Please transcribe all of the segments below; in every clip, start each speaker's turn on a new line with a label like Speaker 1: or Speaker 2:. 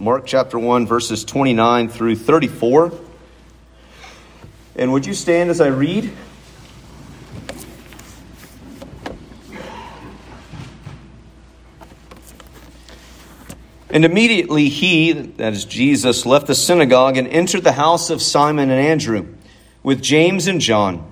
Speaker 1: Mark chapter 1, verses 29 through 34. And would you stand as I read? And immediately he, that is Jesus, left the synagogue and entered the house of Simon and Andrew with James and John.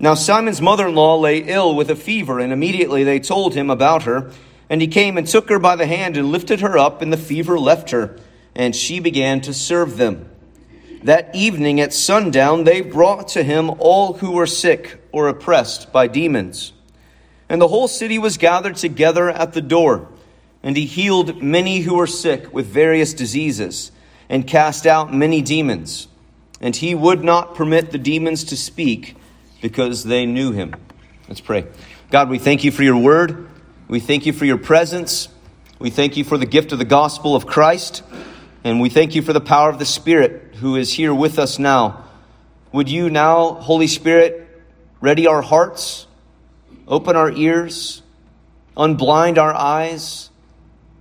Speaker 1: Now Simon's mother in law lay ill with a fever, and immediately they told him about her. And he came and took her by the hand and lifted her up, and the fever left her, and she began to serve them. That evening at sundown, they brought to him all who were sick or oppressed by demons. And the whole city was gathered together at the door. And he healed many who were sick with various diseases, and cast out many demons. And he would not permit the demons to speak, because they knew him. Let's pray. God, we thank you for your word. We thank you for your presence. We thank you for the gift of the gospel of Christ. And we thank you for the power of the Spirit who is here with us now. Would you now, Holy Spirit, ready our hearts, open our ears, unblind our eyes,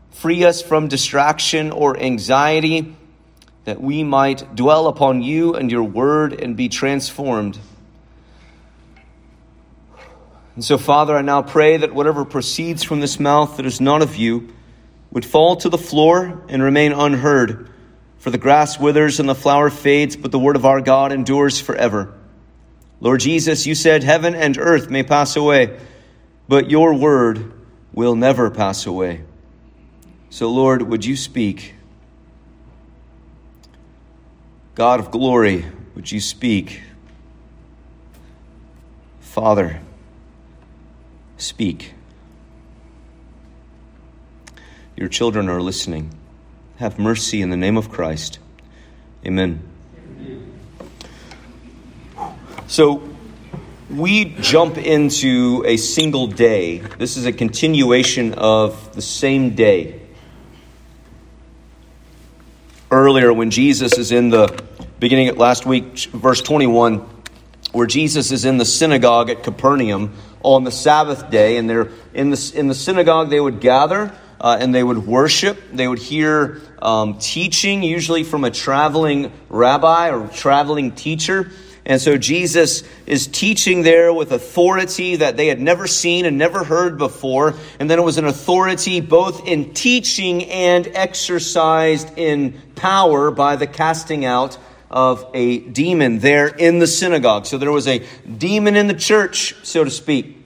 Speaker 1: free us from distraction or anxiety, that we might dwell upon you and your word and be transformed. And so, Father, I now pray that whatever proceeds from this mouth that is not of you would fall to the floor and remain unheard. For the grass withers and the flower fades, but the word of our God endures forever. Lord Jesus, you said, Heaven and earth may pass away, but your word will never pass away. So, Lord, would you speak? God of glory, would you speak? Father, speak. Your children are listening. Have mercy in the name of Christ. Amen. So, we jump into a single day. This is a continuation of the same day earlier when Jesus is in the beginning of last week, verse 21, where Jesus is in the synagogue at Capernaum on the Sabbath day, and they're in the, in the synagogue, they would gather uh, and they would worship. They would hear um, teaching, usually from a traveling rabbi or traveling teacher. And so Jesus is teaching there with authority that they had never seen and never heard before. And then it was an authority both in teaching and exercised in power by the casting out of a demon there in the synagogue. So there was a demon in the church, so to speak.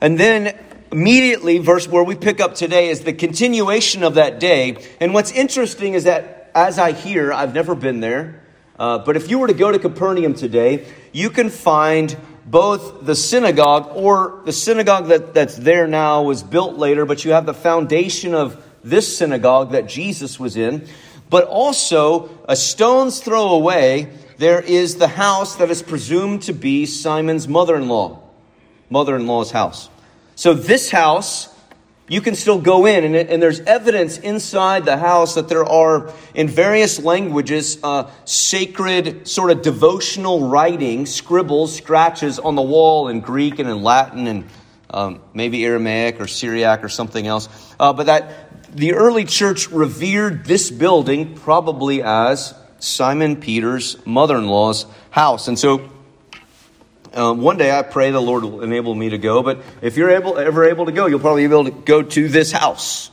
Speaker 1: And then immediately, verse where we pick up today is the continuation of that day. And what's interesting is that as I hear, I've never been there. Uh, but if you were to go to Capernaum today, you can find both the synagogue or the synagogue that, that's there now was built later, but you have the foundation of this synagogue that Jesus was in. But also, a stone's throw away, there is the house that is presumed to be Simon's mother in law, mother in law's house. So, this house you can still go in, and, and, there's evidence inside the house that there are, in various languages, uh, sacred, sort of devotional writing, scribbles, scratches on the wall in Greek and in Latin and um, maybe Aramaic or Syriac or something else. Uh, but that the early church revered this building probably as Simon Peter's mother in law's house. And so um, one day I pray the Lord will enable me to go, but if you're able, ever able to go, you'll probably be able to go to this house.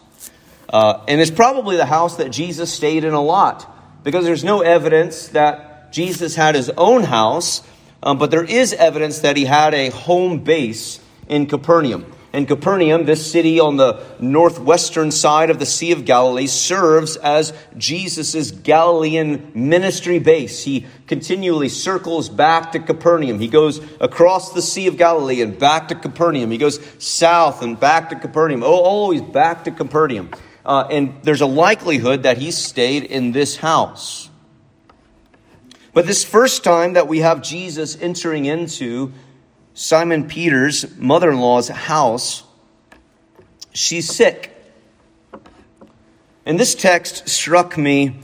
Speaker 1: Uh, and it's probably the house that Jesus stayed in a lot because there's no evidence that Jesus had his own house, um, but there is evidence that he had a home base in Capernaum. And Capernaum, this city on the northwestern side of the Sea of Galilee, serves as Jesus' Galilean ministry base. He continually circles back to Capernaum. He goes across the Sea of Galilee and back to Capernaum. He goes south and back to Capernaum, oh, always back to Capernaum. Uh, and there's a likelihood that he stayed in this house. But this first time that we have Jesus entering into Simon Peter's mother in law's house. She's sick. And this text struck me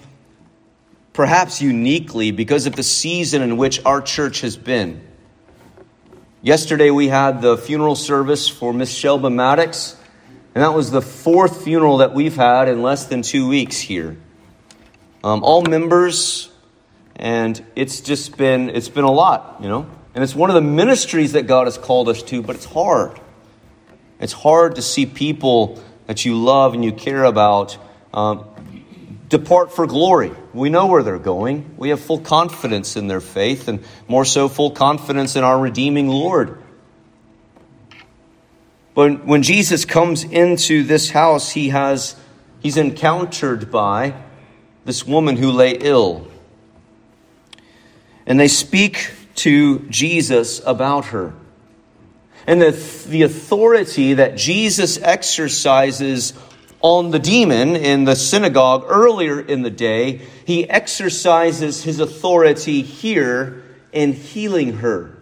Speaker 1: perhaps uniquely because of the season in which our church has been. Yesterday we had the funeral service for Miss Shelba Maddox, And that was the fourth funeral that we've had in less than two weeks here. Um, all members, and it's just been it's been a lot, you know. And it's one of the ministries that God has called us to, but it's hard. It's hard to see people that you love and you care about um, depart for glory. We know where they're going. We have full confidence in their faith, and more so, full confidence in our redeeming Lord. But when Jesus comes into this house, he has he's encountered by this woman who lay ill. And they speak to Jesus about her. And the, the authority that Jesus exercises on the demon in the synagogue earlier in the day, he exercises his authority here in healing her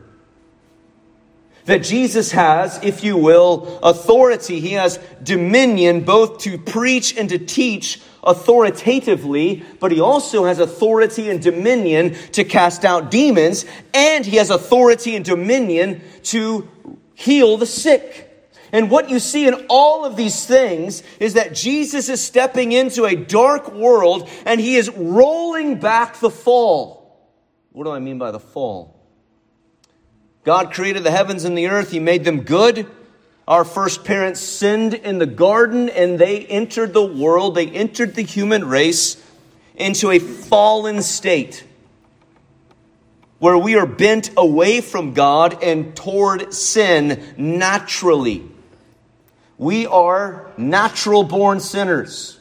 Speaker 1: that Jesus has, if you will, authority. He has dominion both to preach and to teach authoritatively, but he also has authority and dominion to cast out demons, and he has authority and dominion to heal the sick. And what you see in all of these things is that Jesus is stepping into a dark world and he is rolling back the fall. What do I mean by the fall? God created the heavens and the earth, He made them good. Our first parents sinned in the garden and they entered the world, they entered the human race into a fallen state where we are bent away from God and toward sin naturally. We are natural born sinners.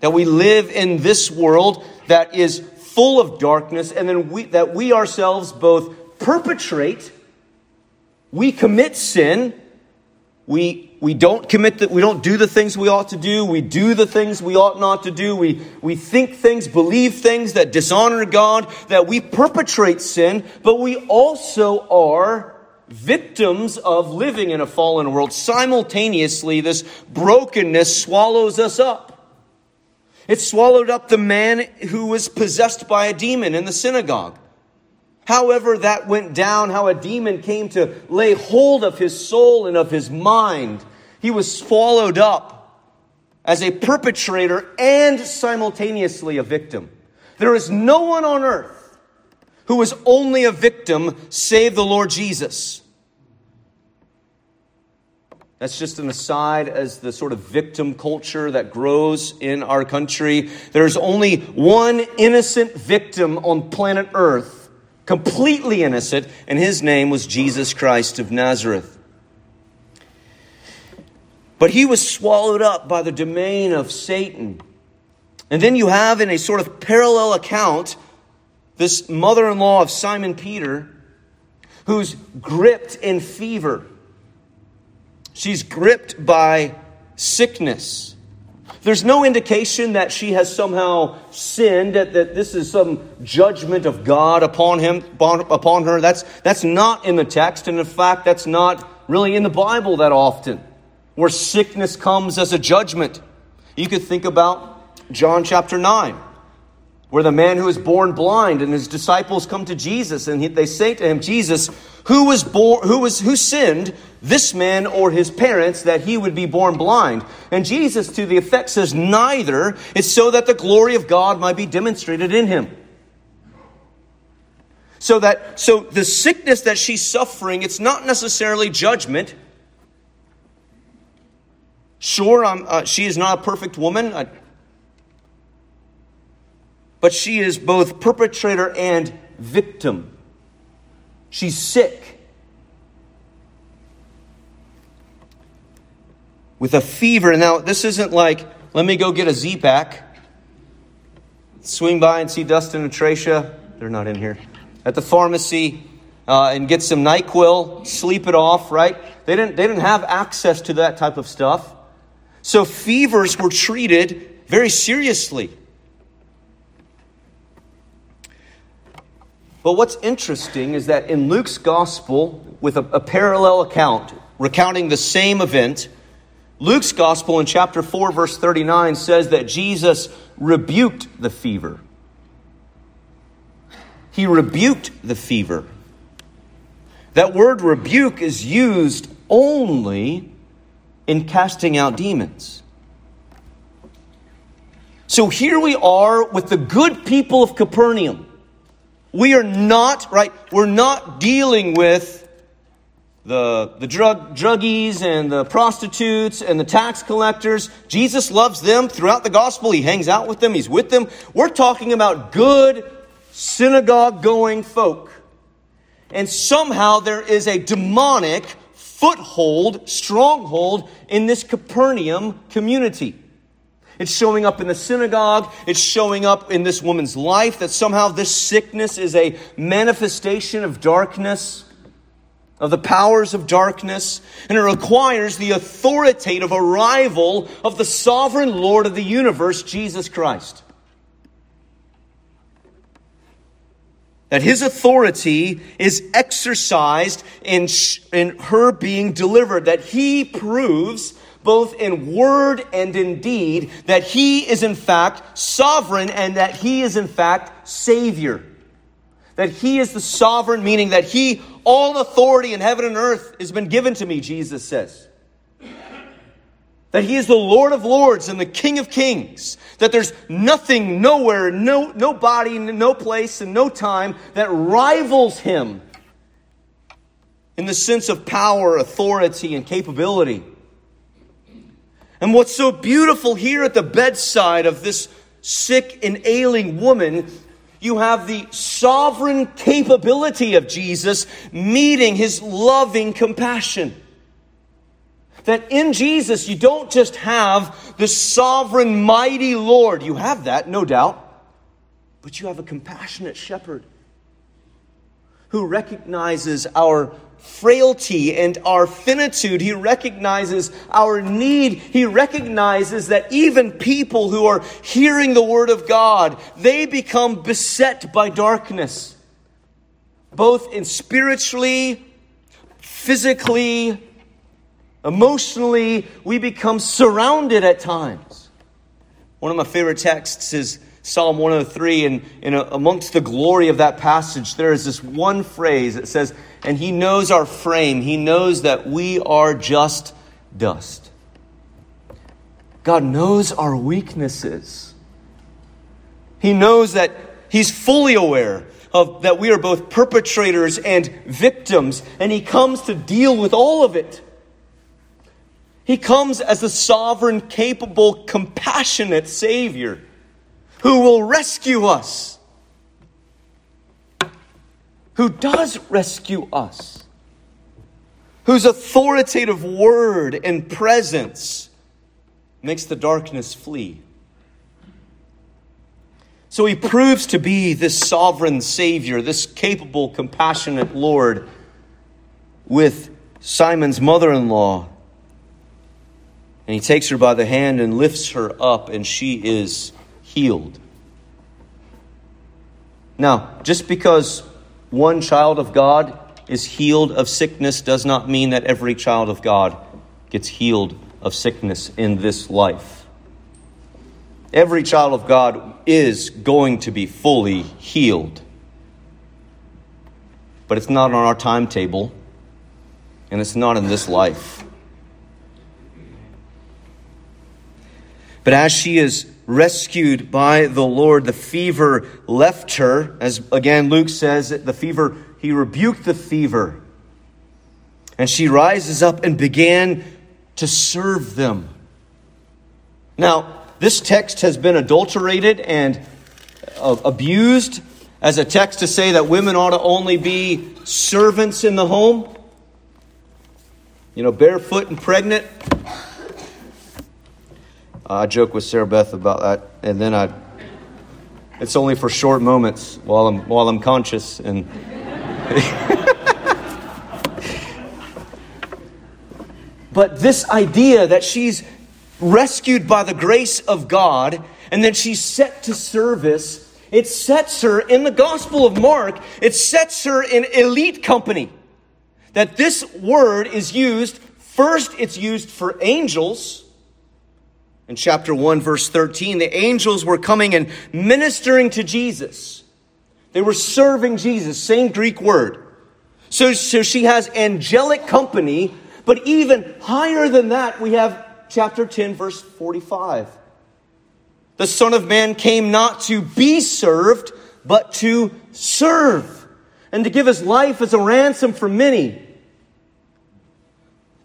Speaker 1: That we live in this world that is full of darkness, and then we, that we ourselves both perpetrate, we commit sin, we, we don't commit that we don't do the things we ought to do, we do the things we ought not to do, we, we think things, believe things that dishonor God, that we perpetrate sin, but we also are victims of living in a fallen world. Simultaneously, this brokenness swallows us up. It swallowed up the man who was possessed by a demon in the synagogue. However, that went down, how a demon came to lay hold of his soul and of his mind. He was swallowed up as a perpetrator and simultaneously a victim. There is no one on earth who is only a victim save the Lord Jesus. That's just an aside as the sort of victim culture that grows in our country. There's only one innocent victim on planet Earth, completely innocent, and his name was Jesus Christ of Nazareth. But he was swallowed up by the domain of Satan. And then you have, in a sort of parallel account, this mother in law of Simon Peter who's gripped in fever She's gripped by sickness. There's no indication that she has somehow sinned, that, that this is some judgment of God upon him, upon her. That's, that's not in the text, and in fact, that's not really in the Bible that often, where sickness comes as a judgment. You could think about John chapter 9 where the man who was born blind and his disciples come to Jesus and he, they say to him, Jesus, who was born, who was, who sinned, this man or his parents, that he would be born blind? And Jesus, to the effect, says, neither. It's so that the glory of God might be demonstrated in him. So that, so the sickness that she's suffering, it's not necessarily judgment. Sure, uh, she is not a perfect woman. I, but she is both perpetrator and victim. She's sick. With a fever. Now, this isn't like, let me go get a Z pack, swing by and see Dustin and Tracia. They're not in here. At the pharmacy uh, and get some NyQuil, sleep it off, right? They didn't, they didn't have access to that type of stuff. So fevers were treated very seriously. But what's interesting is that in Luke's gospel, with a, a, parallel account recounting the same event, Luke's gospel in chapter 4, verse 39 says that Jesus rebuked the fever. He rebuked the fever. That word rebuke is used only in casting out demons. So here we are with the good people of Capernaum. We are not, right, we're not dealing with the, the drug, druggies and the prostitutes and the tax collectors. Jesus loves them throughout the gospel. He hangs out with them, he's with them. We're talking about good synagogue going folk. And somehow there is a demonic foothold, stronghold in this Capernaum community. It's showing up in the synagogue. It's showing up in this woman's life that somehow this sickness is a manifestation of darkness of the powers of darkness, and it requires the authoritative arrival of the sovereign Lord of the universe, Jesus Christ. That his authority is exercised in, in her being delivered, that he proves both in word and in deed that he is in fact sovereign and that he is in fact Savior that he is the sovereign, meaning that he, all authority in heaven and earth has been given to me, Jesus says. That he is the Lord of lords and the King of kings. That there's nothing, nowhere, no, no body, no place, and no time that rivals him in the sense of power, authority, and capability. And what's so beautiful here at the bedside of this sick and ailing woman you have the sovereign capability of Jesus meeting his loving compassion. That in Jesus, you don't just have the sovereign, mighty Lord. You have that, no doubt. But you have a compassionate shepherd who recognizes our frailty and our finitude. He recognizes our need. He recognizes that even people who are hearing the word of God, they become beset by darkness, both in spiritually, physically, emotionally, we become surrounded at times. One of my favorite texts is Psalm 103, and, and uh, amongst the glory of that passage, there is this one phrase that says, And He knows our frame, He knows that we are just dust. God knows our weaknesses. He knows that He's fully aware of that we are both perpetrators and victims, and He comes to deal with all of it. He comes as the sovereign, capable, compassionate Savior who will rescue us, who does rescue us, whose authoritative word and presence makes the darkness flee. So he proves to be this sovereign Savior, this capable, compassionate Lord with Simon's mother in law. And he takes her by the hand and lifts her up, and she is healed. Now, just because one child of God is healed of sickness does not mean that every child of God gets healed of sickness in this life. Every child of God is going to be fully healed. But it's not on our timetable, and it's not in this life. But as she is rescued by the Lord. The fever left her. As again, Luke says, the fever, he rebuked the fever. And she rises up and began to serve them. Now, this text has been adulterated and uh, abused as a text to say that women ought to only be servants in the home. You know, barefoot and pregnant. Uh, I joke with Sarah Beth about that, and then I. It's only for short moments while I'm while I'm conscious and. but this idea that she's rescued by the grace of God and then she's set to service, it sets her in the Gospel of Mark, it sets her in elite company. That this word is used, first, it's used for angels in chapter 1, verse 13, the angels were coming and ministering to Jesus. They were serving Jesus, same Greek word. So, so she has angelic company But even higher than that, we have chapter 10, verse 45. The Son of Man came not to be served, but to serve, and to give his life as a ransom for many.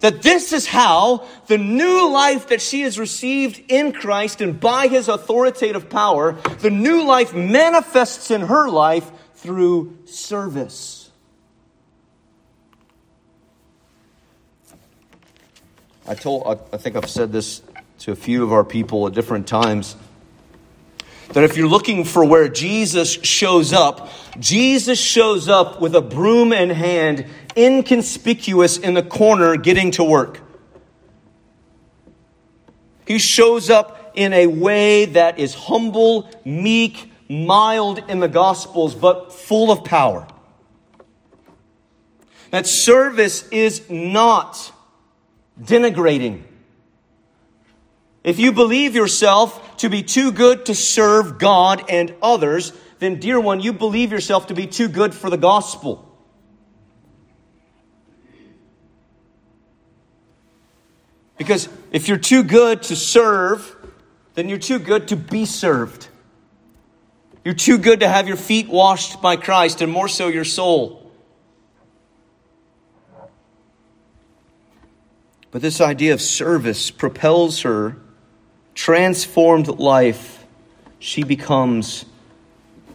Speaker 1: That this is how the new life that she has received in Christ and by his authoritative power, the new life manifests in her life through service. I told I think I've said this to a few of our people at different times that if you're looking for where Jesus shows up, Jesus shows up with a broom in hand, inconspicuous in the corner, getting to work. He shows up in a way that is humble, meek, mild in the Gospels, but full of power. That service is not denigrating. If you believe yourself to be too good to serve God and others, then, dear one, you believe yourself to be too good for the gospel. Because if you're too good to serve, then you're too good to be served. You're too good to have your feet washed by Christ, and more so your soul. But this idea of service propels her transformed life, she becomes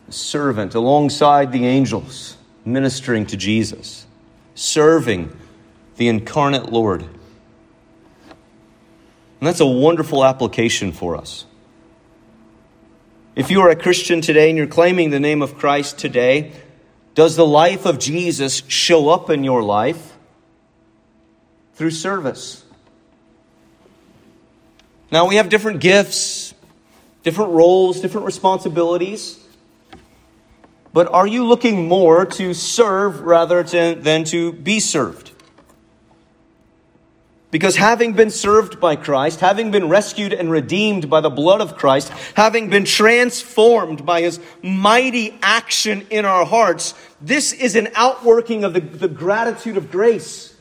Speaker 1: a servant alongside the angels, ministering to Jesus, serving the incarnate Lord. And that's a wonderful application for us. If you are a Christian today and you're claiming the name of Christ today, does the life of Jesus show up in your life through service? Now, we have different gifts, different roles, different responsibilities. But are you looking more to serve rather than to be served? Because having been served by Christ, having been rescued and redeemed by the blood of Christ, having been transformed by his mighty action in our hearts, this is an outworking of the, the gratitude of grace.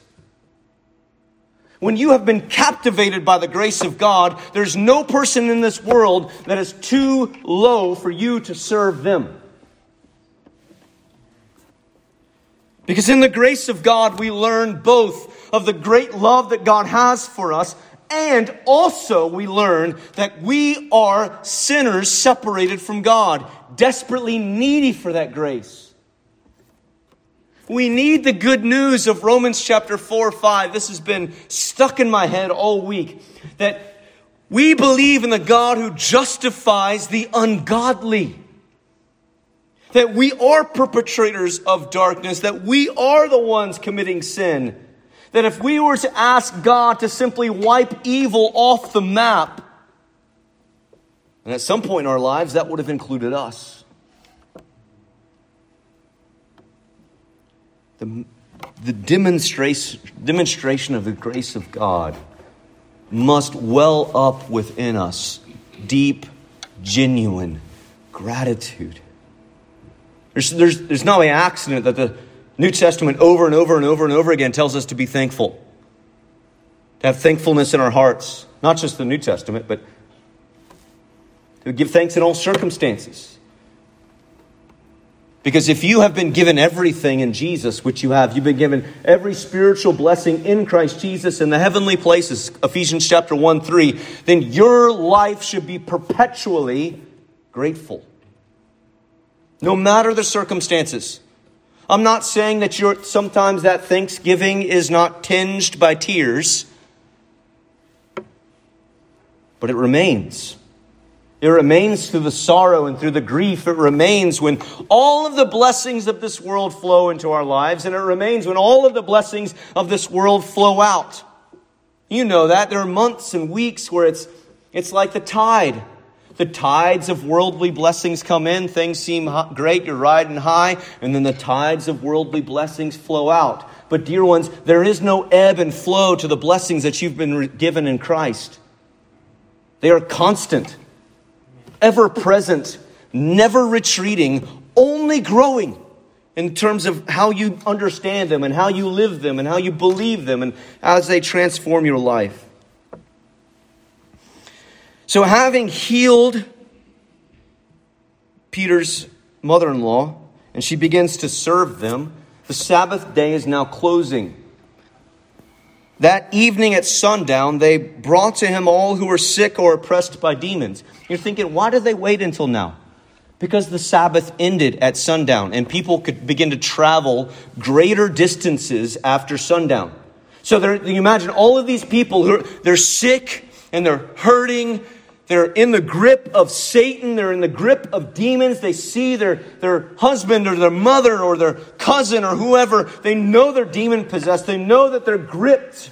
Speaker 1: When you have been captivated by the grace of God, there's no person in this world that is too low for you to serve them. Because in the grace of God, we learn both of the great love that God has for us, and also we learn that we are sinners separated from God, desperately needy for that grace. We need the good news of Romans chapter 4 5. This has been stuck in my head all week. That we believe in the God who justifies the ungodly. That we are perpetrators of darkness, that we are the ones committing sin. That if we were to ask God to simply wipe evil off the map, and at some point in our lives, that would have included us. the, the demonstration, demonstration of the grace of God must well up within us deep, genuine gratitude. There's, there's, there's not an accident that the New Testament over and over and over and over again tells us to be thankful, to have thankfulness in our hearts. Not just the New Testament, but to give thanks in all circumstances. Because if you have been given everything in Jesus, which you have, you've been given every spiritual blessing in Christ Jesus in the heavenly places, Ephesians chapter 1 3, then your life should be perpetually grateful. No matter the circumstances. I'm not saying that you're, sometimes that thanksgiving is not tinged by tears, but it remains. It remains through the sorrow and through the grief. It remains when all of the blessings of this world flow into our lives, and it remains when all of the blessings of this world flow out. You know that. There are months and weeks where it's, it's like the tide. The tides of worldly blessings come in, things seem great, you're riding high, and then the tides of worldly blessings flow out. But, dear ones, there is no ebb and flow to the blessings that you've been given in Christ. They are constant ever present, never retreating, only growing. in terms of how you understand them and how you live them and how you believe them and as they transform your life. So, having healed Peter's mother in law, and she begins to serve them, the Sabbath day is now closing. That evening at sundown, they brought to him all who were sick or oppressed by demons. You're thinking, why did they wait until now? Because the Sabbath ended at sundown and people could begin to travel greater distances after sundown. So you imagine all of these people who are, they're sick and they're hurting. They're in the grip of Satan. They're in the grip of demons. They see their, their husband or their mother or their cousin or whoever. They know they're demon possessed. They know that they're gripped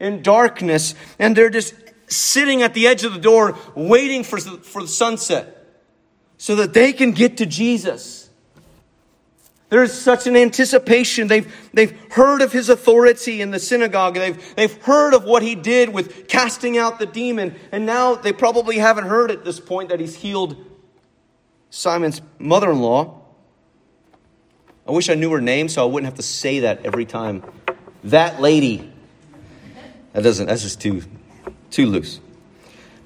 Speaker 1: in darkness and they're just sitting at the edge of the door waiting for, for the sunset so that they can get to Jesus. There's such an anticipation. They've, they've heard of his authority in the synagogue. They've, they've heard of what he did with casting out the demon. And now they probably haven't heard at this point that he's healed Simon's mother in law. I wish I knew her name so I wouldn't have to say that every time. That lady. That doesn't, that's just too, too loose.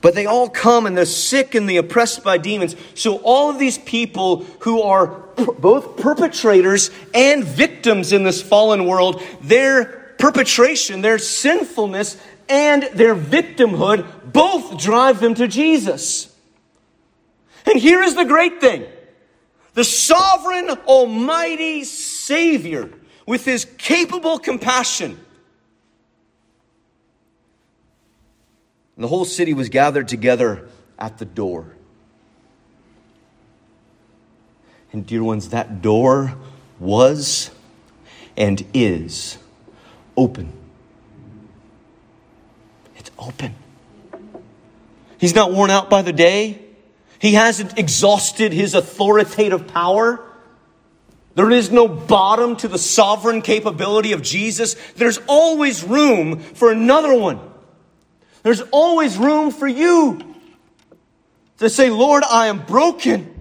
Speaker 1: But they all come and they're sick and they're oppressed by demons. So all of these people who are both perpetrators and victims in this fallen world, their perpetration, their sinfulness, and their victimhood both drive them to Jesus. And here is the great thing. The sovereign, almighty Savior, with his capable compassion, the whole city was gathered together at the door. And, dear ones, that door was and is open. It's open. He's not worn out by the day. He hasn't exhausted his authoritative power. There is no bottom to the sovereign capability of Jesus. There's always room for another one. There's always room for you to say, Lord, I am broken.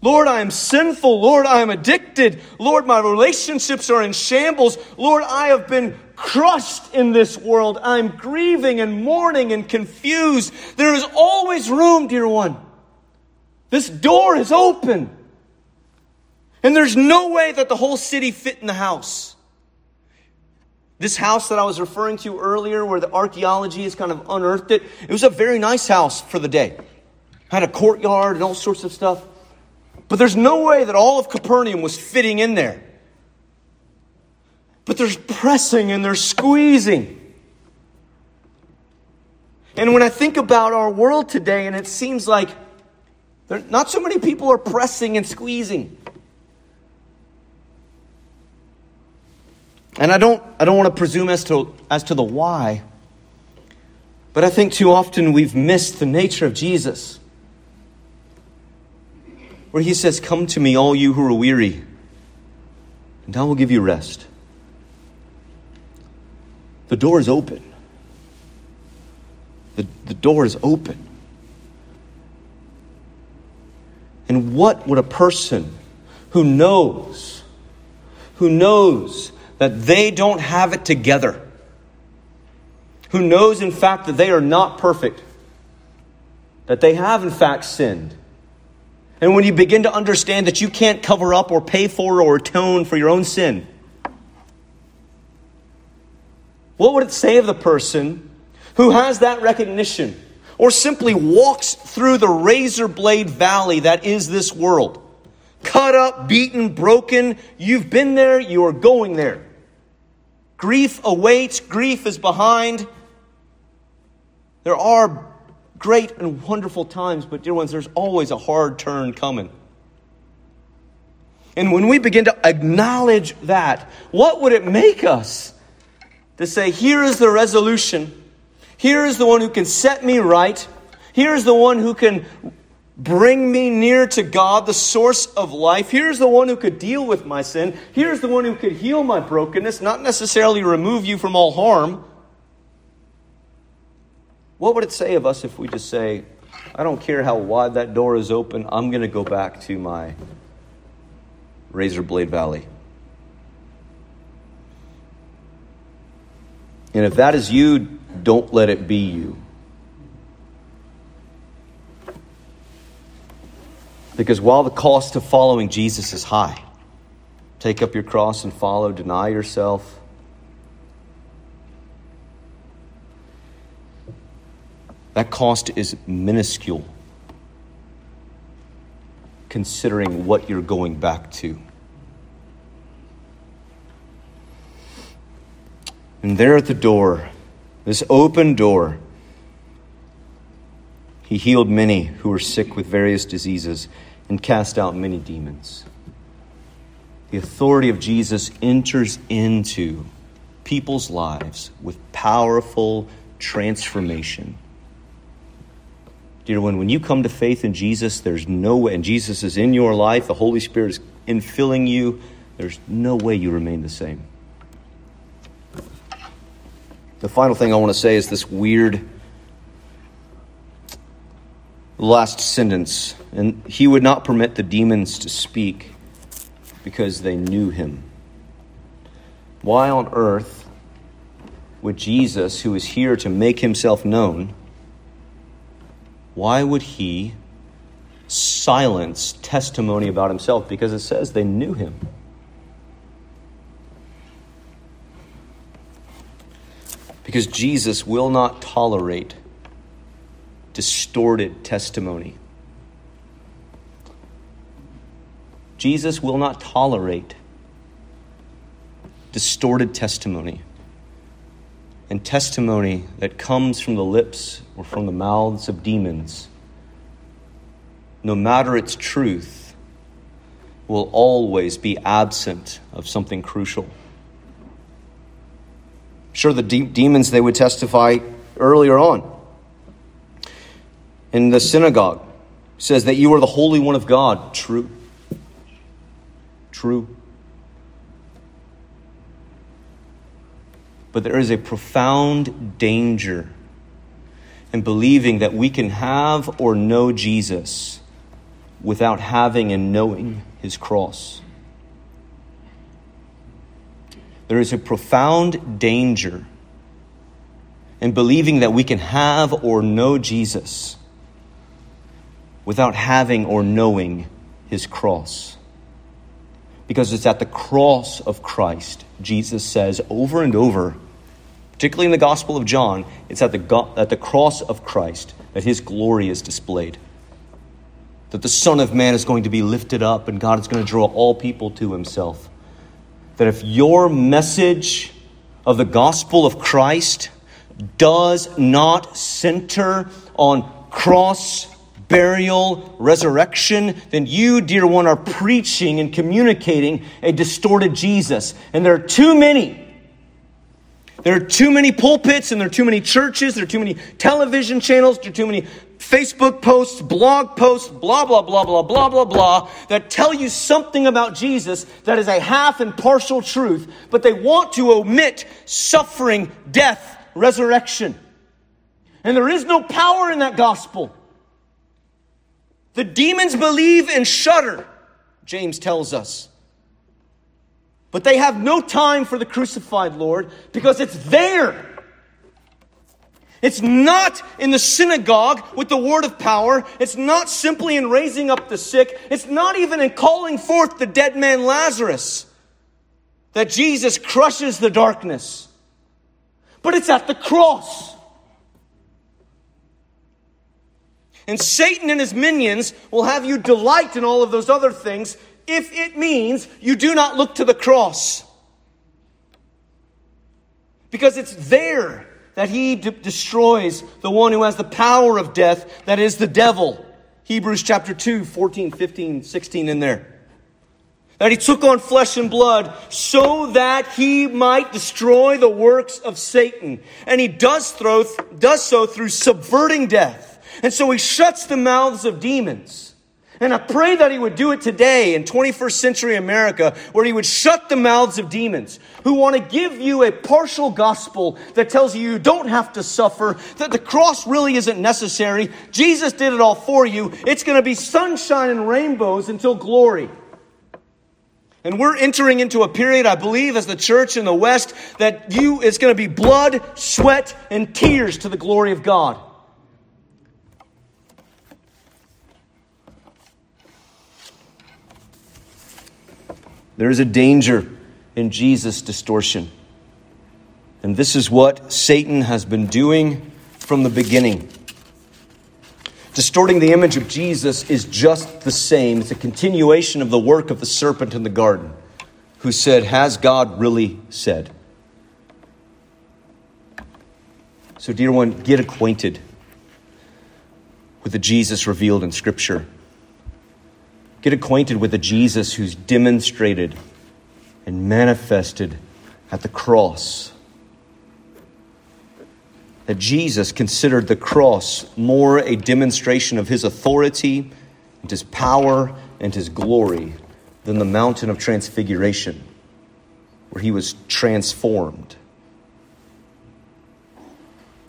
Speaker 1: Lord, I am sinful. Lord, I am addicted. Lord, my relationships are in shambles. Lord, I have been crushed in this world. I'm grieving and mourning and confused. There is always room, dear one. This door is open. And there's no way that the whole city fit in the house. This house that I was referring to earlier, where the archaeology has kind of unearthed it, it was a very nice house for the day. Had a courtyard and all sorts of stuff. But there's no way that all of Capernaum was fitting in there. But there's pressing and there's squeezing. And when I think about our world today, and it seems like there, not so many people are pressing and squeezing. And I don't, I don't want to presume as to, as to the why, but I think too often we've missed the nature of Jesus. Where he says, Come to me, all you who are weary, and I will give you rest. The door is open. The, the door is open. And what would a person who knows, who knows that they don't have it together, who knows, in fact, that they are not perfect, that they have, in fact, sinned. And when you begin to understand that you can't cover up or pay for or atone for your own sin, what would it say of the person who has that recognition or simply walks through the razor blade valley that is this world? Cut up, beaten, broken. You've been there, you are going there. Grief awaits, grief is behind. There are great and wonderful times, but dear ones, there's always a hard turn coming. And when we begin to acknowledge that, what would it make us to say, here is the resolution, here is the one who can set me right, here is the one who can bring me near to God, the source of life. Here's the one who could deal with my sin. Here's the one who could heal my brokenness, not necessarily remove you from all harm. What would it say of us if we just say, I don't care how wide that door is open, I'm going to go back to my Razor Blade Valley. And if that is you, don't let it be you. Because while the cost of following Jesus is high, take up your cross and follow, deny yourself. That cost is minuscule considering what you're going back to. And there at the door, this open door, he healed many who were sick with various diseases and cast out many demons. The authority of Jesus enters into people's lives with powerful transformation. Dear one, when you come to faith in Jesus, there's no way, and Jesus is in your life, the Holy Spirit is infilling you, there's no way you remain the same. The final thing I want to say is this weird last sentence. And he would not permit the demons to speak because they knew him. Why on earth would Jesus, who is here to make himself known, why would he silence testimony about himself? Because it says they knew him. Because Jesus will not tolerate distorted testimony. Jesus will not tolerate distorted testimony and testimony that comes from the lips or from the mouths of demons, no matter its truth, will always be absent of something crucial. Sure, the de- demons they would testify earlier on in the synagogue says that you are the Holy One of God. True. True. But there is a profound danger in believing that we can have or know Jesus without having and knowing his cross. There is a profound danger in believing that we can have or know Jesus without having or knowing his cross. Because it's at the cross of Christ, Jesus says over and over, particularly in the Gospel of John, it's at the, at the cross of Christ that his glory is displayed. That the Son of Man is going to be lifted up and God is going to draw all people to himself that if your message of the gospel of Christ does not center on cross, burial, resurrection, then you, dear one, are preaching and communicating a distorted Jesus. And there are too many. There are too many pulpits and there are too many churches, there are too many television channels, there are too many Facebook posts, blog posts, blah, blah, blah, blah, blah, blah, blah, that tell you something about Jesus that is a half and partial truth, but they want to omit suffering, death, resurrection. And there is no power in that gospel. The demons believe and shudder, James tells us. But they have no time for the crucified Lord because it's there it's not in the synagogue with the word of power. It's not simply in raising up the sick. It's not even in calling forth the dead man Lazarus that Jesus crushes the darkness. But it's at the cross. And Satan and his minions will have you delight in all of those other things if it means you do not look to the cross. Because it's there that he d- destroys the one who has the power of death, that is the devil. Hebrews chapter 2, 14, 15, 16 in there. That he took on flesh and blood so that he might destroy the works of Satan. And he does, throw, does so through subverting death. And so he shuts the mouths of demons. And I pray that he would do it today in 21st century America, where he would shut the mouths of demons who want to give you a partial gospel that tells you you don't have to suffer, that the cross really isn't necessary. Jesus did it all for you. It's going to be sunshine and rainbows until glory. And we're entering into a period, I believe, as the church in the West, that you it's going to be blood, sweat, and tears to the glory of God. There is a danger in Jesus' distortion. And this is what Satan has been doing from the beginning. Distorting the image of Jesus is just the same. It's a continuation of the work of the serpent in the garden, who said, Has God really said? So, dear one, get acquainted with the Jesus revealed in Scripture. Get acquainted with the Jesus who's demonstrated and manifested at the cross. That Jesus considered the cross more a demonstration of his authority and his power and his glory than the mountain of transfiguration, where he was transformed.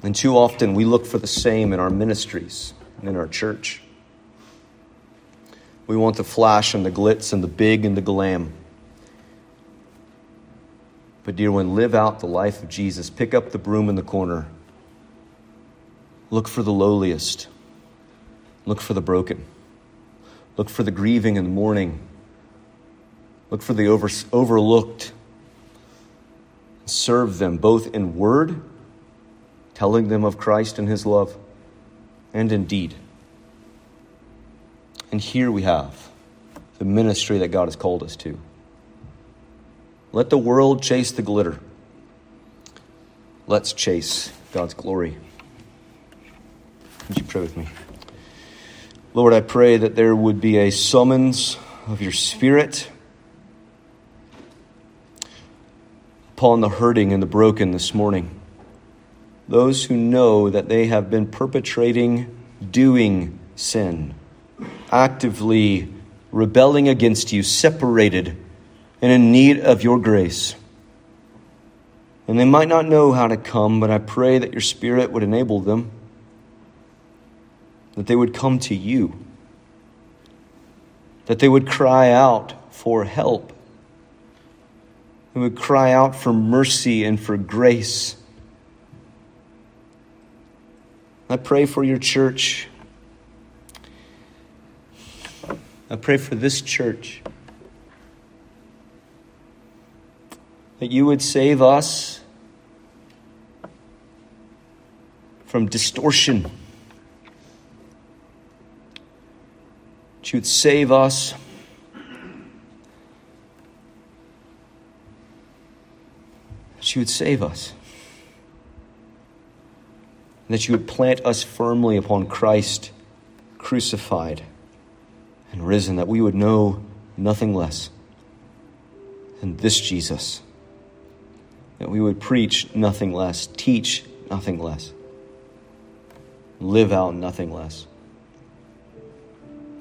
Speaker 1: And too often we look for the same in our ministries and in our church. We want the flash and the glitz and the big and the glam. But, dear one, live out the life of Jesus. Pick up the broom in the corner. Look for the lowliest. Look for the broken. Look for the grieving and the mourning. Look for the over, overlooked. Serve them both in word, telling them of Christ and his love, and in deed. And here we have the ministry that God has called us to. Let the world chase the glitter. Let's chase God's glory. Would you pray with me? Lord, I pray that there would be a summons of your Spirit upon the hurting and the broken this morning. Those who know that they have been perpetrating, doing sin actively rebelling against you, separated and in need of your grace. And they might not know how to come, but I pray that your Spirit would enable them, that they would come to you, that they would cry out for help, they would cry out for mercy and for grace. I pray for your church. I pray for this church that you would save us from distortion. That you would save us that you would save us. That you would plant us firmly upon Christ crucified and risen, that we would know nothing less than this Jesus. That we would preach nothing less, teach nothing less, live out nothing less.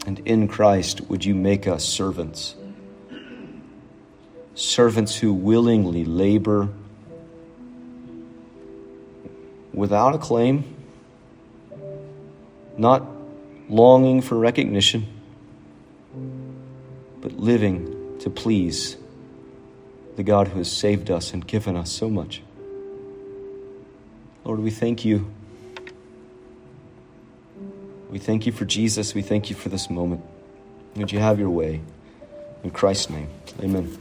Speaker 1: And in Christ, would you make us servants? Servants who willingly labor without a claim, not longing for recognition but living to please the God who has saved us and given us so much. Lord, we thank you. We thank you for Jesus. We thank you for this moment. Would you have your way? In Christ's name, amen.